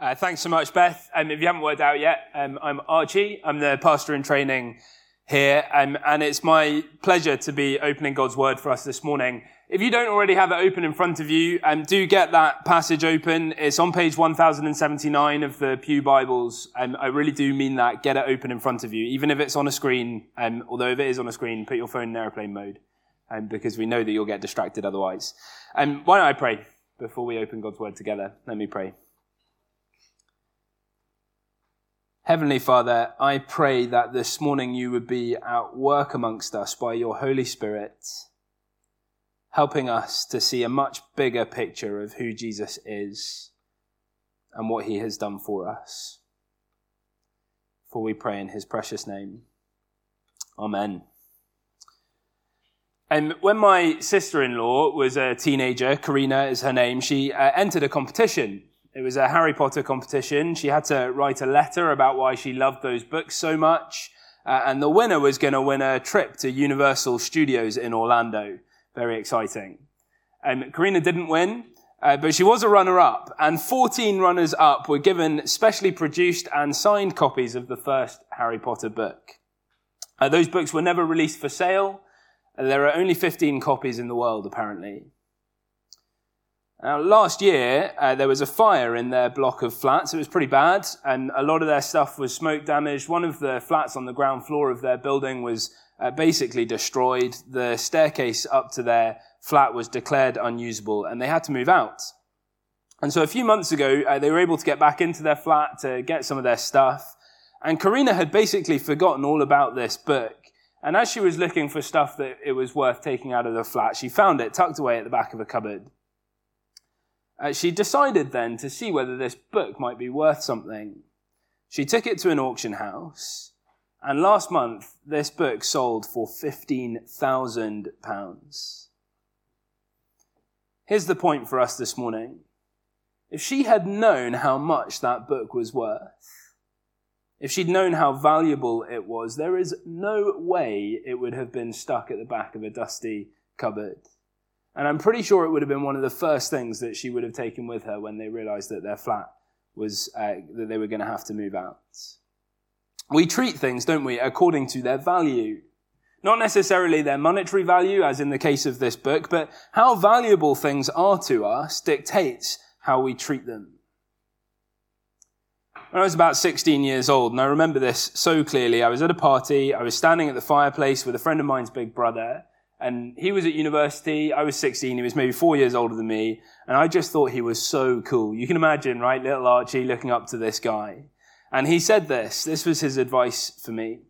Uh, thanks so much, Beth. Um, if you haven't worked out yet, um, I'm Archie. I'm the pastor in training here, um, and it's my pleasure to be opening God's Word for us this morning. If you don't already have it open in front of you, um, do get that passage open. It's on page 1079 of the Pew Bibles. Um, I really do mean that. Get it open in front of you, even if it's on a screen. Um, although if it is on a screen, put your phone in airplane mode, because we know that you'll get distracted otherwise. Why don't I pray before we open God's Word together? Let me pray. Heavenly Father, I pray that this morning you would be at work amongst us by your Holy Spirit, helping us to see a much bigger picture of who Jesus is and what he has done for us. For we pray in his precious name. Amen. And when my sister in law was a teenager, Karina is her name, she uh, entered a competition it was a Harry Potter competition. She had to write a letter about why she loved those books so much. Uh, and the winner was going to win a trip to Universal Studios in Orlando. Very exciting. Um, Karina didn't win, uh, but she was a runner-up. And 14 runners-up were given specially produced and signed copies of the first Harry Potter book. Uh, those books were never released for sale. there are only 15 copies in the world, apparently. Now, last year, uh, there was a fire in their block of flats. It was pretty bad, and a lot of their stuff was smoke damaged. One of the flats on the ground floor of their building was uh, basically destroyed. The staircase up to their flat was declared unusable, and they had to move out. And so a few months ago, uh, they were able to get back into their flat to get some of their stuff. And Karina had basically forgotten all about this book. And as she was looking for stuff that it was worth taking out of the flat, she found it tucked away at the back of a cupboard. Uh, she decided then to see whether this book might be worth something. She took it to an auction house, and last month this book sold for £15,000. Here's the point for us this morning. If she had known how much that book was worth, if she'd known how valuable it was, there is no way it would have been stuck at the back of a dusty cupboard. And I'm pretty sure it would have been one of the first things that she would have taken with her when they realized that their flat was, uh, that they were going to have to move out. We treat things, don't we, according to their value. Not necessarily their monetary value, as in the case of this book, but how valuable things are to us dictates how we treat them. When I was about 16 years old, and I remember this so clearly, I was at a party, I was standing at the fireplace with a friend of mine's big brother, and he was at university. I was 16. He was maybe four years older than me. And I just thought he was so cool. You can imagine, right? Little Archie looking up to this guy. And he said this. This was his advice for me.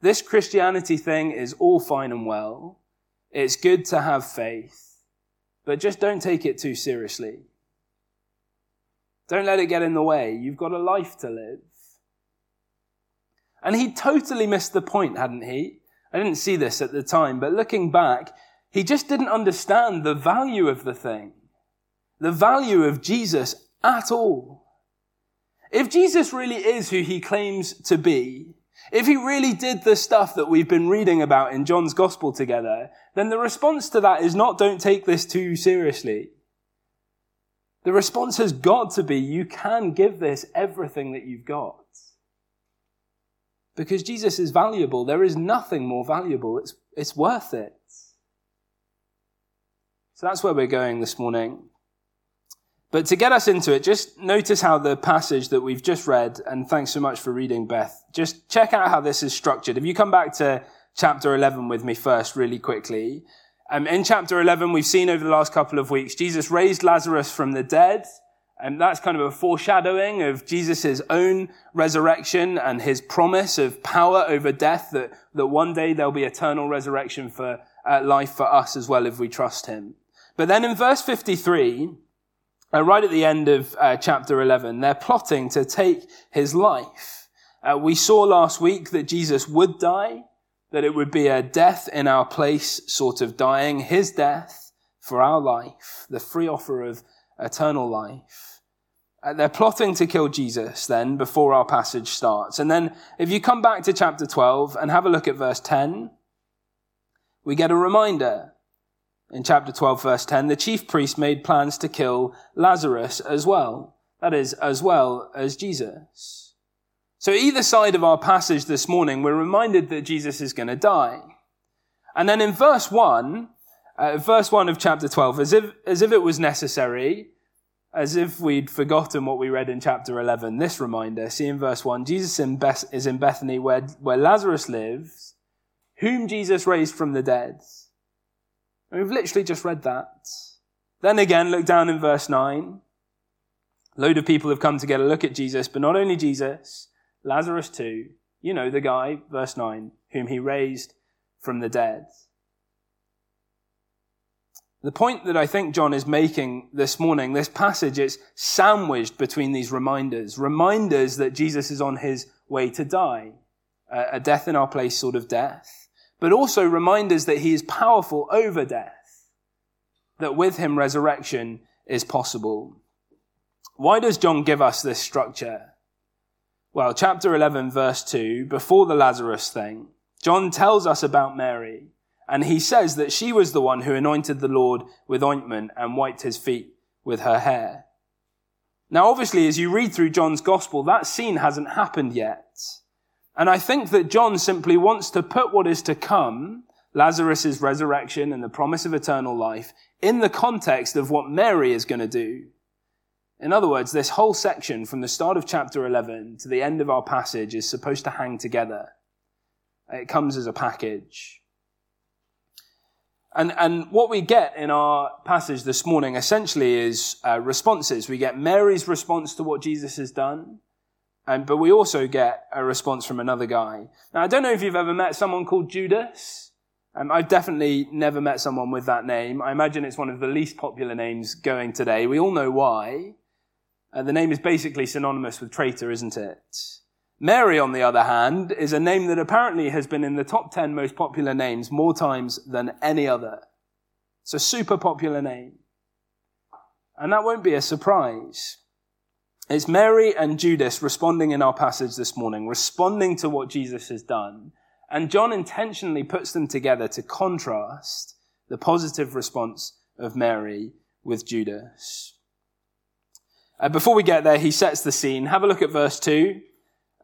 This Christianity thing is all fine and well. It's good to have faith, but just don't take it too seriously. Don't let it get in the way. You've got a life to live. And he totally missed the point, hadn't he? I didn't see this at the time, but looking back, he just didn't understand the value of the thing, the value of Jesus at all. If Jesus really is who he claims to be, if he really did the stuff that we've been reading about in John's gospel together, then the response to that is not don't take this too seriously. The response has got to be you can give this everything that you've got. Because Jesus is valuable. There is nothing more valuable. It's, it's worth it. So that's where we're going this morning. But to get us into it, just notice how the passage that we've just read, and thanks so much for reading, Beth, just check out how this is structured. If you come back to chapter 11 with me first, really quickly. Um, in chapter 11, we've seen over the last couple of weeks, Jesus raised Lazarus from the dead. And that's kind of a foreshadowing of Jesus' own resurrection and his promise of power over death that, that one day there'll be eternal resurrection for uh, life for us as well if we trust him. But then in verse 53, uh, right at the end of uh, chapter 11, they're plotting to take his life. Uh, we saw last week that Jesus would die, that it would be a death in our place sort of dying, his death for our life, the free offer of eternal life. Uh, they're plotting to kill Jesus then before our passage starts. And then if you come back to chapter 12 and have a look at verse 10, we get a reminder. In chapter 12, verse 10, the chief priest made plans to kill Lazarus as well. That is, as well as Jesus. So either side of our passage this morning, we're reminded that Jesus is going to die. And then in verse 1, uh, verse 1 of chapter 12, as if, as if it was necessary, as if we'd forgotten what we read in chapter 11, this reminder, see in verse 1, Jesus in Beth- is in Bethany where, where Lazarus lives, whom Jesus raised from the dead. And we've literally just read that. Then again, look down in verse 9. A load of people have come to get a look at Jesus, but not only Jesus, Lazarus too. You know the guy, verse 9, whom he raised from the dead. The point that I think John is making this morning, this passage, is sandwiched between these reminders. Reminders that Jesus is on his way to die, a death in our place sort of death, but also reminders that he is powerful over death, that with him resurrection is possible. Why does John give us this structure? Well, chapter 11, verse 2, before the Lazarus thing, John tells us about Mary and he says that she was the one who anointed the Lord with ointment and wiped his feet with her hair. Now, obviously, as you read through John's gospel, that scene hasn't happened yet. And I think that John simply wants to put what is to come, Lazarus' resurrection and the promise of eternal life, in the context of what Mary is going to do. In other words, this whole section from the start of chapter 11 to the end of our passage is supposed to hang together. It comes as a package. And, and what we get in our passage this morning essentially is uh, responses. We get Mary's response to what Jesus has done, and, but we also get a response from another guy. Now, I don't know if you've ever met someone called Judas. Um, I've definitely never met someone with that name. I imagine it's one of the least popular names going today. We all know why. Uh, the name is basically synonymous with traitor, isn't it? Mary, on the other hand, is a name that apparently has been in the top 10 most popular names more times than any other. It's a super popular name. And that won't be a surprise. It's Mary and Judas responding in our passage this morning, responding to what Jesus has done. And John intentionally puts them together to contrast the positive response of Mary with Judas. Uh, before we get there, he sets the scene. Have a look at verse 2.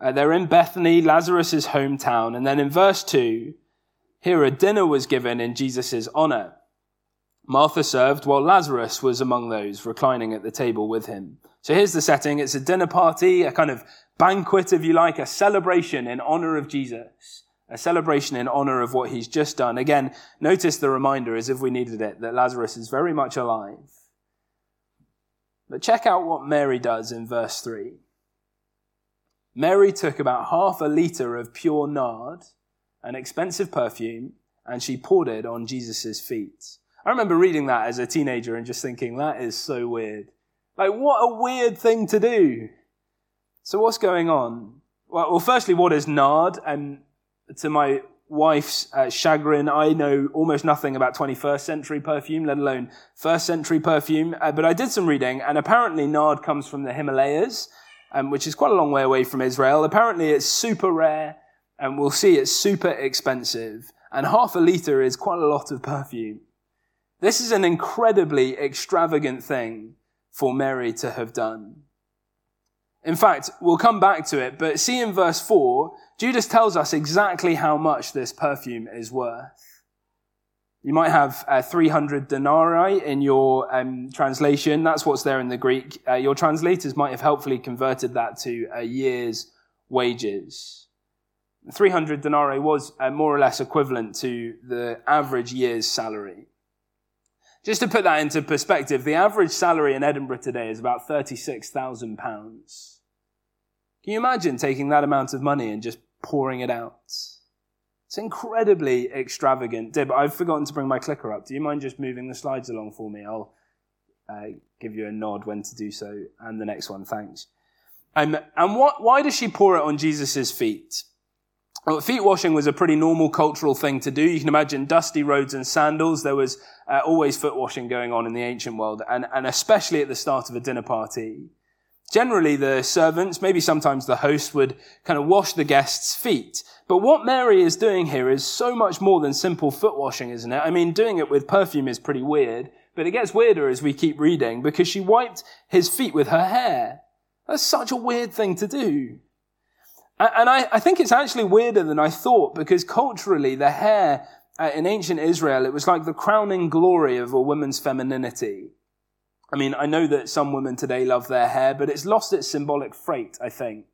Uh, they're in Bethany, Lazarus' hometown. And then in verse 2, here a dinner was given in Jesus' honor. Martha served while Lazarus was among those reclining at the table with him. So here's the setting. It's a dinner party, a kind of banquet, if you like, a celebration in honor of Jesus, a celebration in honor of what he's just done. Again, notice the reminder as if we needed it that Lazarus is very much alive. But check out what Mary does in verse 3. Mary took about half a litre of pure nard, an expensive perfume, and she poured it on Jesus' feet. I remember reading that as a teenager and just thinking, that is so weird. Like, what a weird thing to do. So what's going on? Well, well firstly, what is nard? And to my wife's uh, chagrin, I know almost nothing about 21st century perfume, let alone first century perfume. Uh, but I did some reading, and apparently nard comes from the Himalayas um, which is quite a long way away from Israel. Apparently, it's super rare, and we'll see it's super expensive. And half a litre is quite a lot of perfume. This is an incredibly extravagant thing for Mary to have done. In fact, we'll come back to it, but see in verse 4, Judas tells us exactly how much this perfume is worth. You might have uh, 300 denarii in your um, translation. That's what's there in the Greek. Uh, your translators might have helpfully converted that to a year's wages. 300 denarii was uh, more or less equivalent to the average year's salary. Just to put that into perspective, the average salary in Edinburgh today is about £36,000. Can you imagine taking that amount of money and just pouring it out? It's incredibly extravagant. Dib, I've forgotten to bring my clicker up. Do you mind just moving the slides along for me? I'll uh, give you a nod when to do so. And the next one, thanks. Um, and what, why does she pour it on Jesus' feet? Well, feet washing was a pretty normal cultural thing to do. You can imagine dusty roads and sandals. There was uh, always foot washing going on in the ancient world, and, and especially at the start of a dinner party. Generally, the servants, maybe sometimes the host, would kind of wash the guests' feet. But what Mary is doing here is so much more than simple foot washing, isn't it? I mean, doing it with perfume is pretty weird, but it gets weirder as we keep reading because she wiped his feet with her hair. That's such a weird thing to do. And I, think it's actually weirder than I thought because culturally, the hair uh, in ancient Israel, it was like the crowning glory of a woman's femininity. I mean, I know that some women today love their hair, but it's lost its symbolic freight, I think.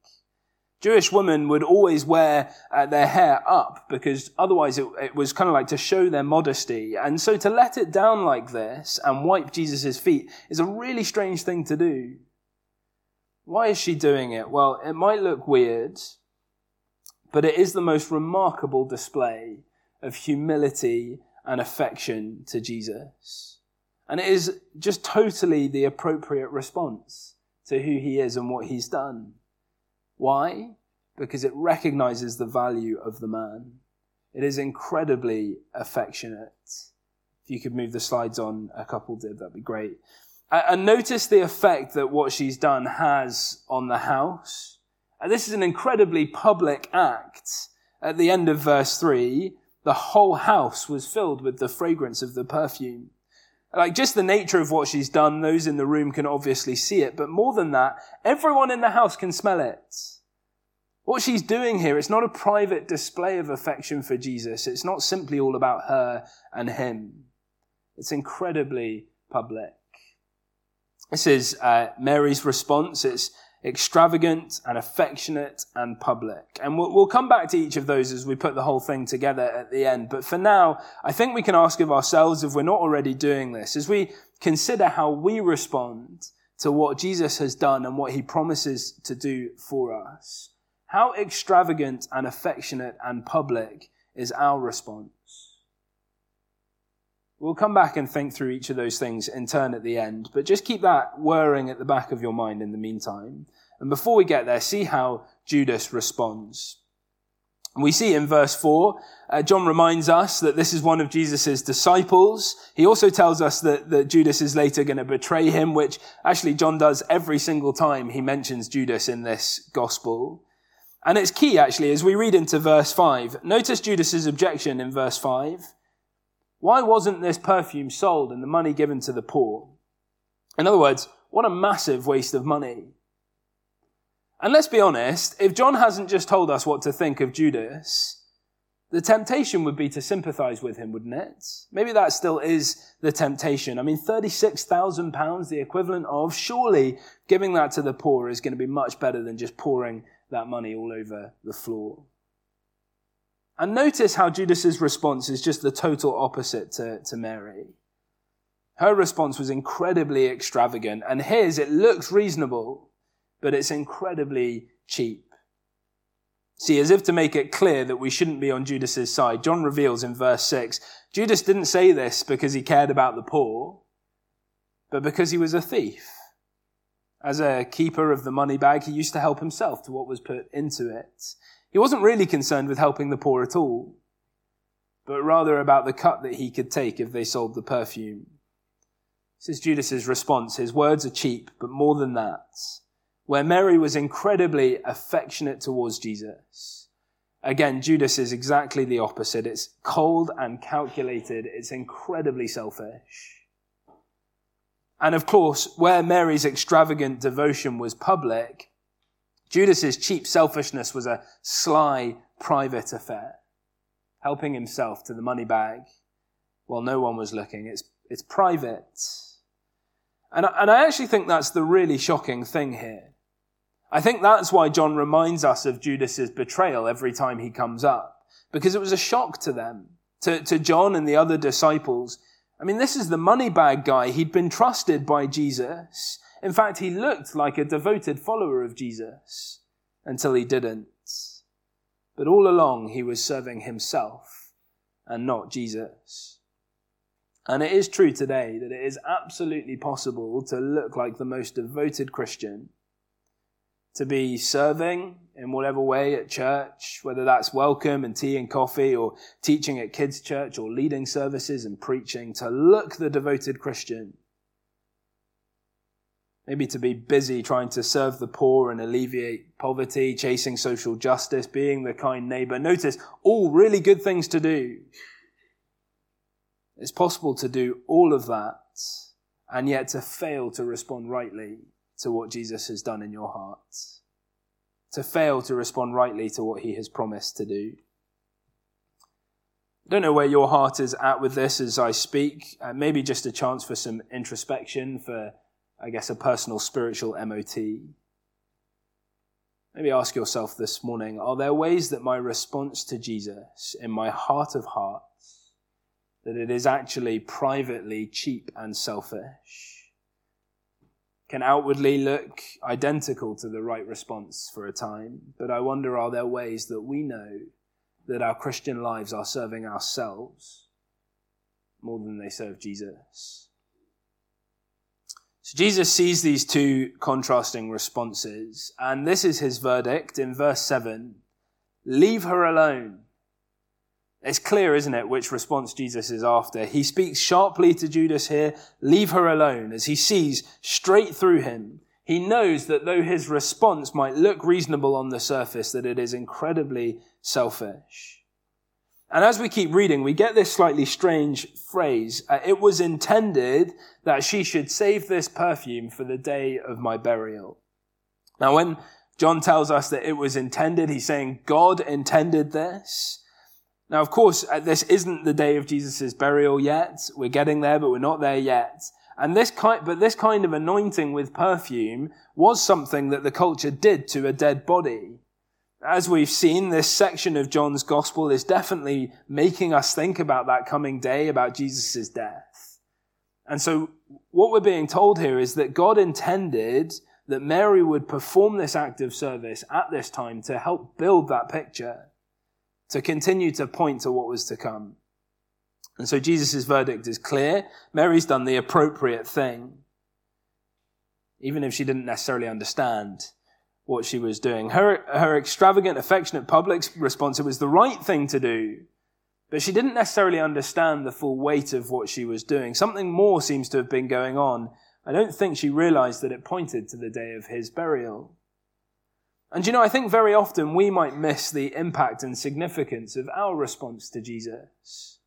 Jewish women would always wear uh, their hair up because otherwise it, it was kind of like to show their modesty. And so to let it down like this and wipe Jesus' feet is a really strange thing to do. Why is she doing it? Well, it might look weird, but it is the most remarkable display of humility and affection to Jesus. And it is just totally the appropriate response to who he is and what he's done. Why? Because it recognizes the value of the man. It is incredibly affectionate. If you could move the slides on, a couple did, that'd be great. And notice the effect that what she's done has on the house. And this is an incredibly public act. At the end of verse 3, the whole house was filled with the fragrance of the perfume. Like just the nature of what she's done, those in the room can obviously see it, but more than that, everyone in the house can smell it. What she's doing here, it's not a private display of affection for Jesus. It's not simply all about her and him. It's incredibly public. This is uh, Mary's response. It's extravagant and affectionate and public. And we'll, we'll, come back to each of those as we put the whole thing together at the end. But for now, I think we can ask of ourselves if we're not already doing this, as we consider how we respond to what Jesus has done and what he promises to do for us. How extravagant and affectionate and public is our response? We'll come back and think through each of those things in turn at the end, but just keep that whirring at the back of your mind in the meantime. And before we get there, see how Judas responds. We see in verse 4, uh, John reminds us that this is one of Jesus' disciples. He also tells us that, that Judas is later going to betray him, which actually John does every single time he mentions Judas in this gospel. And it's key actually as we read into verse 5. Notice Judas's objection in verse 5. Why wasn't this perfume sold and the money given to the poor? In other words, what a massive waste of money. And let's be honest, if John hasn't just told us what to think of Judas, the temptation would be to sympathize with him, wouldn't it? Maybe that still is the temptation. I mean, £36,000, the equivalent of, surely giving that to the poor is going to be much better than just pouring that money all over the floor. And notice how Judas's response is just the total opposite to, to Mary. Her response was incredibly extravagant, and his, it looks reasonable, but it's incredibly cheap. See, as if to make it clear that we shouldn't be on Judas's side, John reveals in verse 6 Judas didn't say this because he cared about the poor, but because he was a thief. As a keeper of the money bag, he used to help himself to what was put into it. He wasn't really concerned with helping the poor at all, but rather about the cut that he could take if they sold the perfume. This is Judas's response. His words are cheap, but more than that, where Mary was incredibly affectionate towards Jesus, again, Judas is exactly the opposite. It's cold and calculated. It's incredibly selfish. And of course, where Mary's extravagant devotion was public, Judas's cheap selfishness was a sly private affair, helping himself to the money bag while no one was looking. It's, it's private. And, and I actually think that's the really shocking thing here. I think that's why John reminds us of Judas's betrayal every time he comes up, because it was a shock to them, to, to John and the other disciples. I mean, this is the money bag guy. He'd been trusted by Jesus. In fact, he looked like a devoted follower of Jesus until he didn't. But all along, he was serving himself and not Jesus. And it is true today that it is absolutely possible to look like the most devoted Christian, to be serving in whatever way at church, whether that's welcome and tea and coffee, or teaching at kids' church, or leading services and preaching, to look the devoted Christian maybe to be busy trying to serve the poor and alleviate poverty, chasing social justice, being the kind neighbor. Notice all really good things to do. It's possible to do all of that and yet to fail to respond rightly to what Jesus has done in your heart, to fail to respond rightly to what he has promised to do. I don't know where your heart is at with this as I speak. Uh, maybe just a chance for some introspection, for, I guess, a personal spiritual MOT. Maybe ask yourself this morning are there ways that my response to Jesus in my heart of hearts, that it is actually privately cheap and selfish? Can outwardly look identical to the right response for a time, but I wonder are there ways that we know that our Christian lives are serving ourselves more than they serve Jesus? So Jesus sees these two contrasting responses, and this is his verdict in verse 7 Leave her alone. It's clear, isn't it, which response Jesus is after. He speaks sharply to Judas here, leave her alone, as he sees straight through him. He knows that though his response might look reasonable on the surface, that it is incredibly selfish. And as we keep reading, we get this slightly strange phrase. Uh, it was intended that she should save this perfume for the day of my burial. Now, when John tells us that it was intended, he's saying God intended this. Now, of course, uh, this isn't the day of Jesus' burial yet. We're getting there, but we're not there yet. And this kind, but this kind of anointing with perfume was something that the culture did to a dead body. As we've seen, this section of John's gospel is definitely making us think about that coming day, about Jesus' death. And so what we're being told here is that God intended that Mary would perform this act of service at this time to help build that picture to continue to point to what was to come. And so Jesus' verdict is clear. Mary's done the appropriate thing, even if she didn't necessarily understand what she was doing. Her, her extravagant, affectionate public response, it was the right thing to do, but she didn't necessarily understand the full weight of what she was doing. Something more seems to have been going on. I don't think she realized that it pointed to the day of his burial. And you know, I think very often we might miss the impact and significance of our response to Jesus.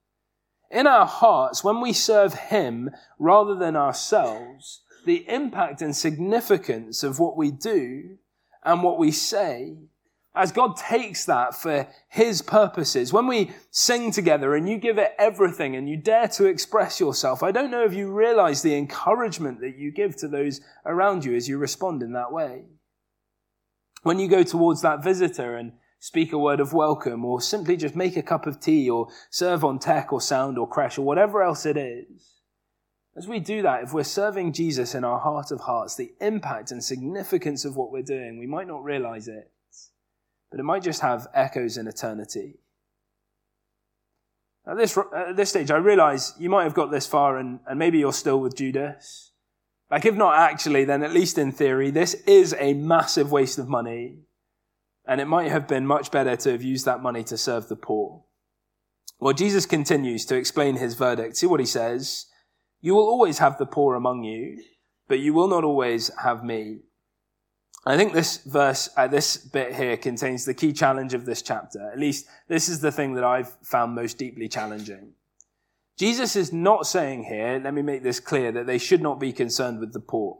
In our hearts, when we serve Him rather than ourselves, the impact and significance of what we do and what we say, as God takes that for His purposes, when we sing together and you give it everything and you dare to express yourself, I don't know if you realize the encouragement that you give to those around you as you respond in that way. When you go towards that visitor and speak a word of welcome or simply just make a cup of tea or serve on tech or sound or crash or whatever else it is, as we do that, if we're serving Jesus in our heart of hearts, the impact and significance of what we're doing, we might not realize it, but it might just have echoes in eternity. At this, at this stage, I realize you might have got this far and, and maybe you're still with Judas. Like, if not actually, then at least in theory, this is a massive waste of money. And it might have been much better to have used that money to serve the poor. Well, Jesus continues to explain his verdict. See what he says. You will always have the poor among you, but you will not always have me. I think this verse, uh, this bit here contains the key challenge of this chapter. At least this is the thing that I've found most deeply challenging. Jesus is not saying here, let me make this clear, that they should not be concerned with the poor.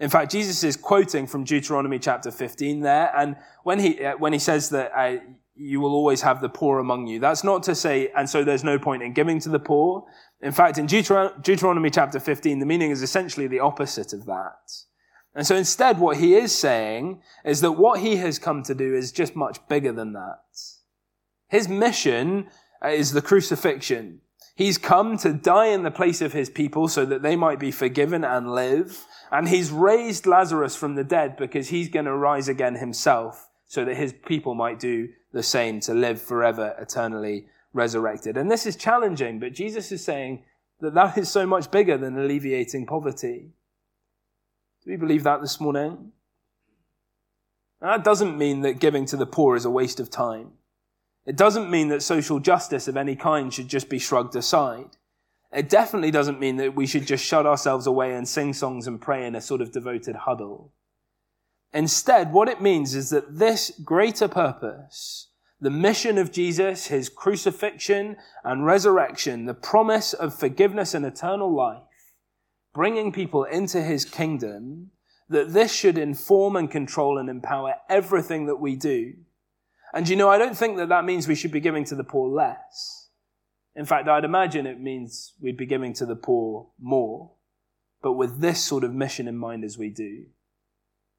In fact, Jesus is quoting from Deuteronomy chapter 15 there, and when he, uh, when he says that uh, you will always have the poor among you, that's not to say, and so there's no point in giving to the poor. In fact, in Deuteron- Deuteronomy chapter 15, the meaning is essentially the opposite of that. And so instead, what he is saying is that what he has come to do is just much bigger than that. His mission is the crucifixion. He's come to die in the place of his people so that they might be forgiven and live. And he's raised Lazarus from the dead because he's going to rise again himself so that his people might do the same to live forever, eternally resurrected. And this is challenging, but Jesus is saying that that is so much bigger than alleviating poverty. Do we believe that this morning? that doesn't mean that giving to the poor is a waste of time. It doesn't mean that social justice of any kind should just be shrugged aside. It definitely doesn't mean that we should just shut ourselves away and sing songs and pray in a sort of devoted huddle. Instead, what it means is that this greater purpose, the mission of Jesus, his crucifixion and resurrection, the promise of forgiveness and eternal life, bringing people into his kingdom, that this should inform and control and empower everything that we do. And you know, I don't think that that means we should be giving to the poor less. In fact, I'd imagine it means we'd be giving to the poor more, but with this sort of mission in mind as we do.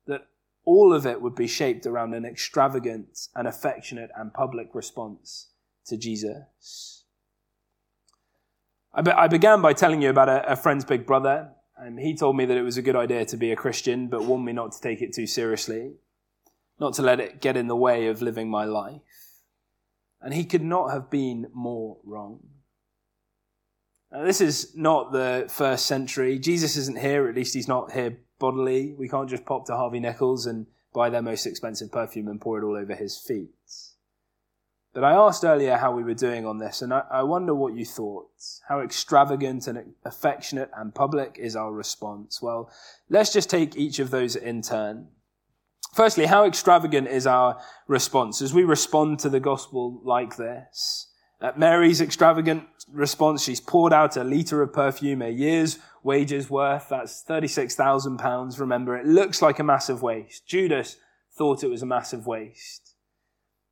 That all of it would be shaped around an extravagant and affectionate and public response to Jesus. I, be- I began by telling you about a, a friend's big brother. and he told me that it was a good idea to be a Christian, but warned me not to take it too seriously, not to let it get in the way of living my life. And he could not have been more wrong. Now, this is not the first century. Jesus isn't here, at least he's not here bodily. We can't just pop to Harvey Nichols and buy their most expensive perfume and pour it all over his feet. But I asked earlier how we were doing on this, and I, I wonder what you thought. How extravagant and affectionate and public is our response? Well, let's just take each of those in turn. Firstly, how extravagant is our response as we respond to the gospel like this? At Mary's extravagant response, she's poured out a litre of perfume, a year's wages worth. That's £36,000. Remember, it looks like a massive waste. Judas thought it was a massive waste.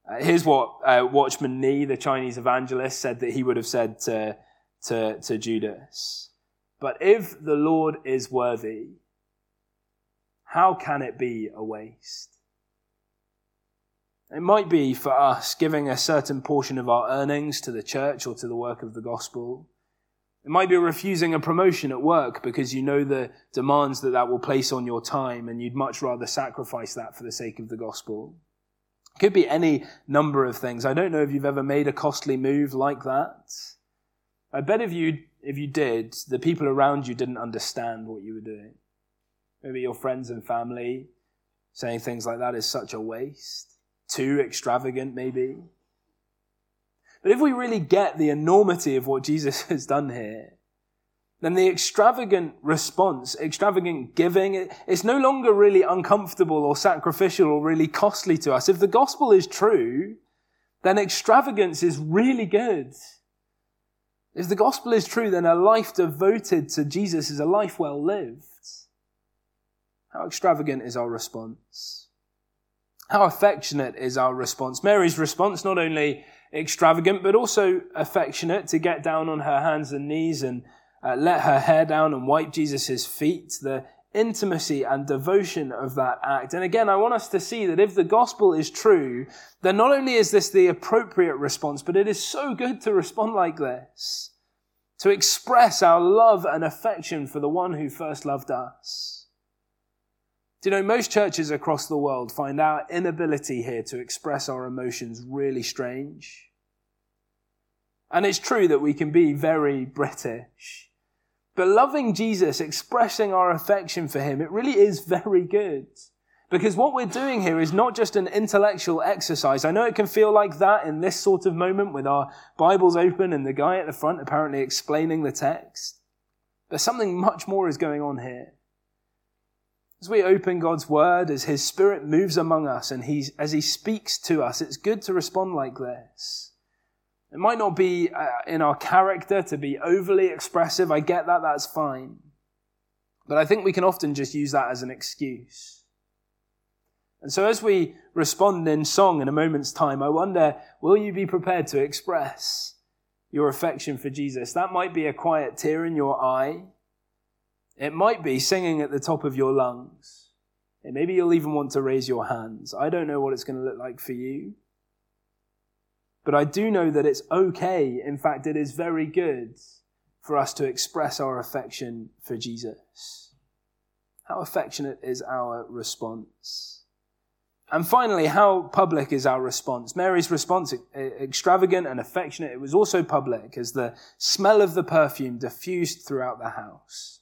Uh, here's what uh, Watchman Nee, the Chinese evangelist, said that he would have said to, to, to Judas. But if the Lord is worthy, how can it be a waste? It might be for us giving a certain portion of our earnings to the church or to the work of the gospel. It might be refusing a promotion at work because you know the demands that that will place on your time and you'd much rather sacrifice that for the sake of the gospel. It could be any number of things. I don't know if you've ever made a costly move like that. I bet if you, if you did, the people around you didn't understand what you were doing. Maybe your friends and family saying things like that is such a waste. Too extravagant, maybe. But if we really get the enormity of what Jesus has done here, then the extravagant response, extravagant giving, it's no longer really uncomfortable or sacrificial or really costly to us. If the gospel is true, then extravagance is really good. If the gospel is true, then a life devoted to Jesus is a life well lived. How extravagant is our response? How affectionate is our response? Mary's response, not only extravagant, but also affectionate to get down on her hands and knees and uh, let her hair down and wipe Jesus' feet, the intimacy and devotion of that act. And again, I want us to see that if the gospel is true, then not only is this the appropriate response, but it is so good to respond like this. To express our love and affection for the one who first loved us. Do you know, most churches across the world find our inability here to express our emotions really strange. And it's true that we can be very British. But loving Jesus, expressing our affection for him, it really is very good. Because what we're doing here is not just an intellectual exercise. I know it can feel like that in this sort of moment with our Bibles open and the guy at the front apparently explaining the text. But something much more is going on here. As we open God's word, as his spirit moves among us and he's, as he speaks to us, it's good to respond like this. It might not be uh, in our character to be overly expressive. I get that, that's fine. But I think we can often just use that as an excuse. And so as we respond in song in a moment's time, I wonder, will you be prepared to express your affection for Jesus? That might be a quiet tear in your eye. It might be singing at the top of your lungs. And maybe you'll even want to raise your hands. I don't know what it's going to look like for you. But I do know that it's okay. In fact, it is very good for us to express our affection for Jesus. How affectionate is our response? And finally, how public is our response? Mary's response, extravagant and affectionate, it was also public as the smell of the perfume diffused throughout the house.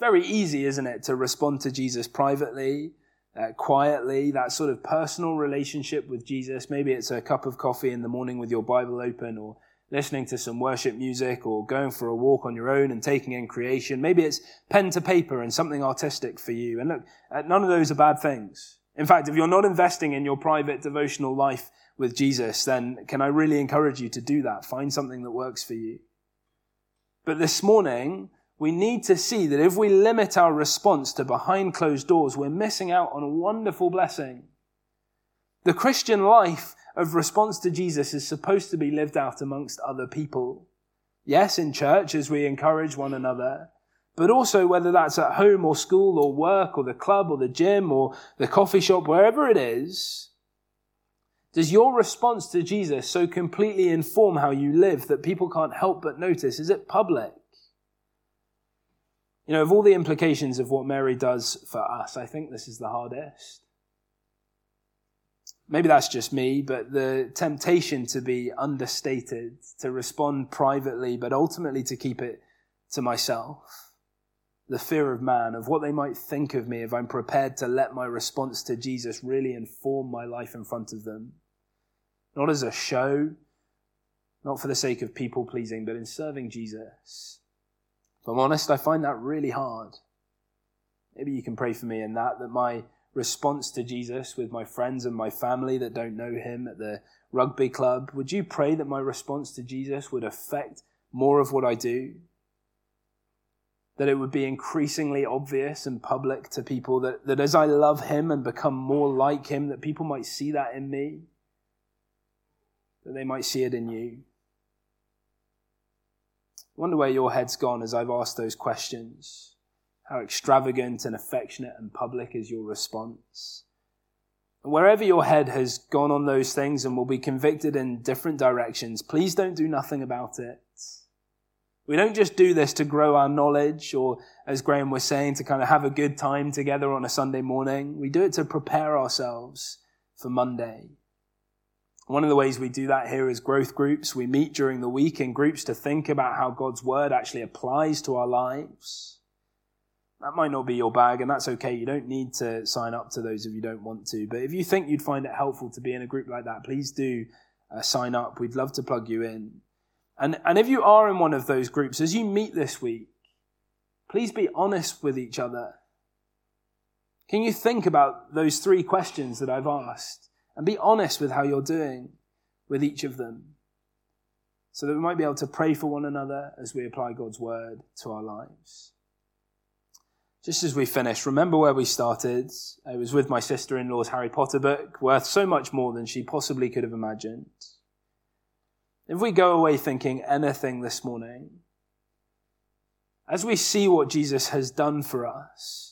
Very easy, isn't it, to respond to Jesus privately uh, quietly, that sort of personal relationship with Jesus. Maybe it's a cup of coffee in the morning with your Bible open, or listening to some worship music, or going for a walk on your own and taking in creation. Maybe it's pen to paper and something artistic for you. And look, uh, none of those are bad things. In fact, if you're not investing in your private devotional life with Jesus, then can I really encourage you to do that? Find something that works for you. But this morning, we need to see that if we limit our response to behind closed doors, we're missing out on a wonderful blessing. The Christian life of response to Jesus is supposed to be lived out amongst other people. Yes, in church as we encourage one another, but also whether that's at home or school or work or the club or the gym or the coffee shop, wherever it is. Does your response to Jesus so completely inform how you live that people can't help but notice? Is it public? You know, of all the implications of what Mary does for us, I think this is the hardest. Maybe that's just me, but the temptation to be understated, to respond privately, but ultimately to keep it to myself. The fear of man, of what they might think of me if I'm prepared to let my response to Jesus really inform my life in front of them. Not as a show, not for the sake of people pleasing, but in serving Jesus. If I'm honest, I find that really hard. Maybe you can pray for me in that, that my response to Jesus with my friends and my family that don't know him at the rugby club, would you pray that my response to Jesus would affect more of what I do? That it would be increasingly obvious and public to people that, that as I love him and become more like him, that people might see that in me, that they might see it in you wonder where your head's gone as I've asked those questions. How extravagant and affectionate and public is your response? And Wherever your head has gone on those things and will be convicted in different directions, please don't do nothing about it. We don't just do this to grow our knowledge or, as Graham was saying, to kind of have a good time together on a Sunday morning. We do it to prepare ourselves for Monday. One of the ways we do that here is growth groups. We meet during the week in groups to think about how God's word actually applies to our lives. That might not be your bag, and that's okay. You don't need to sign up to those if you don't want to. But if you think you'd find it helpful to be in a group like that, please do uh, sign up. We'd love to plug you in. And, and if you are in one of those groups, as you meet this week, please be honest with each other. Can you think about those three questions that I've asked? And be honest with how you're doing with each of them so that we might be able to pray for one another as we apply God's word to our lives. Just as we finish, remember where we started. I was with my sister in law's Harry Potter book, worth so much more than she possibly could have imagined. If we go away thinking anything this morning, as we see what Jesus has done for us,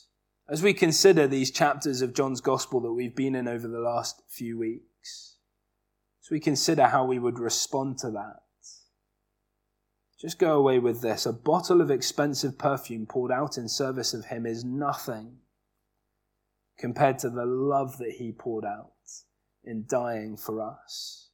as we consider these chapters of John's Gospel that we've been in over the last few weeks, as we consider how we would respond to that, just go away with this. A bottle of expensive perfume poured out in service of Him is nothing compared to the love that He poured out in dying for us.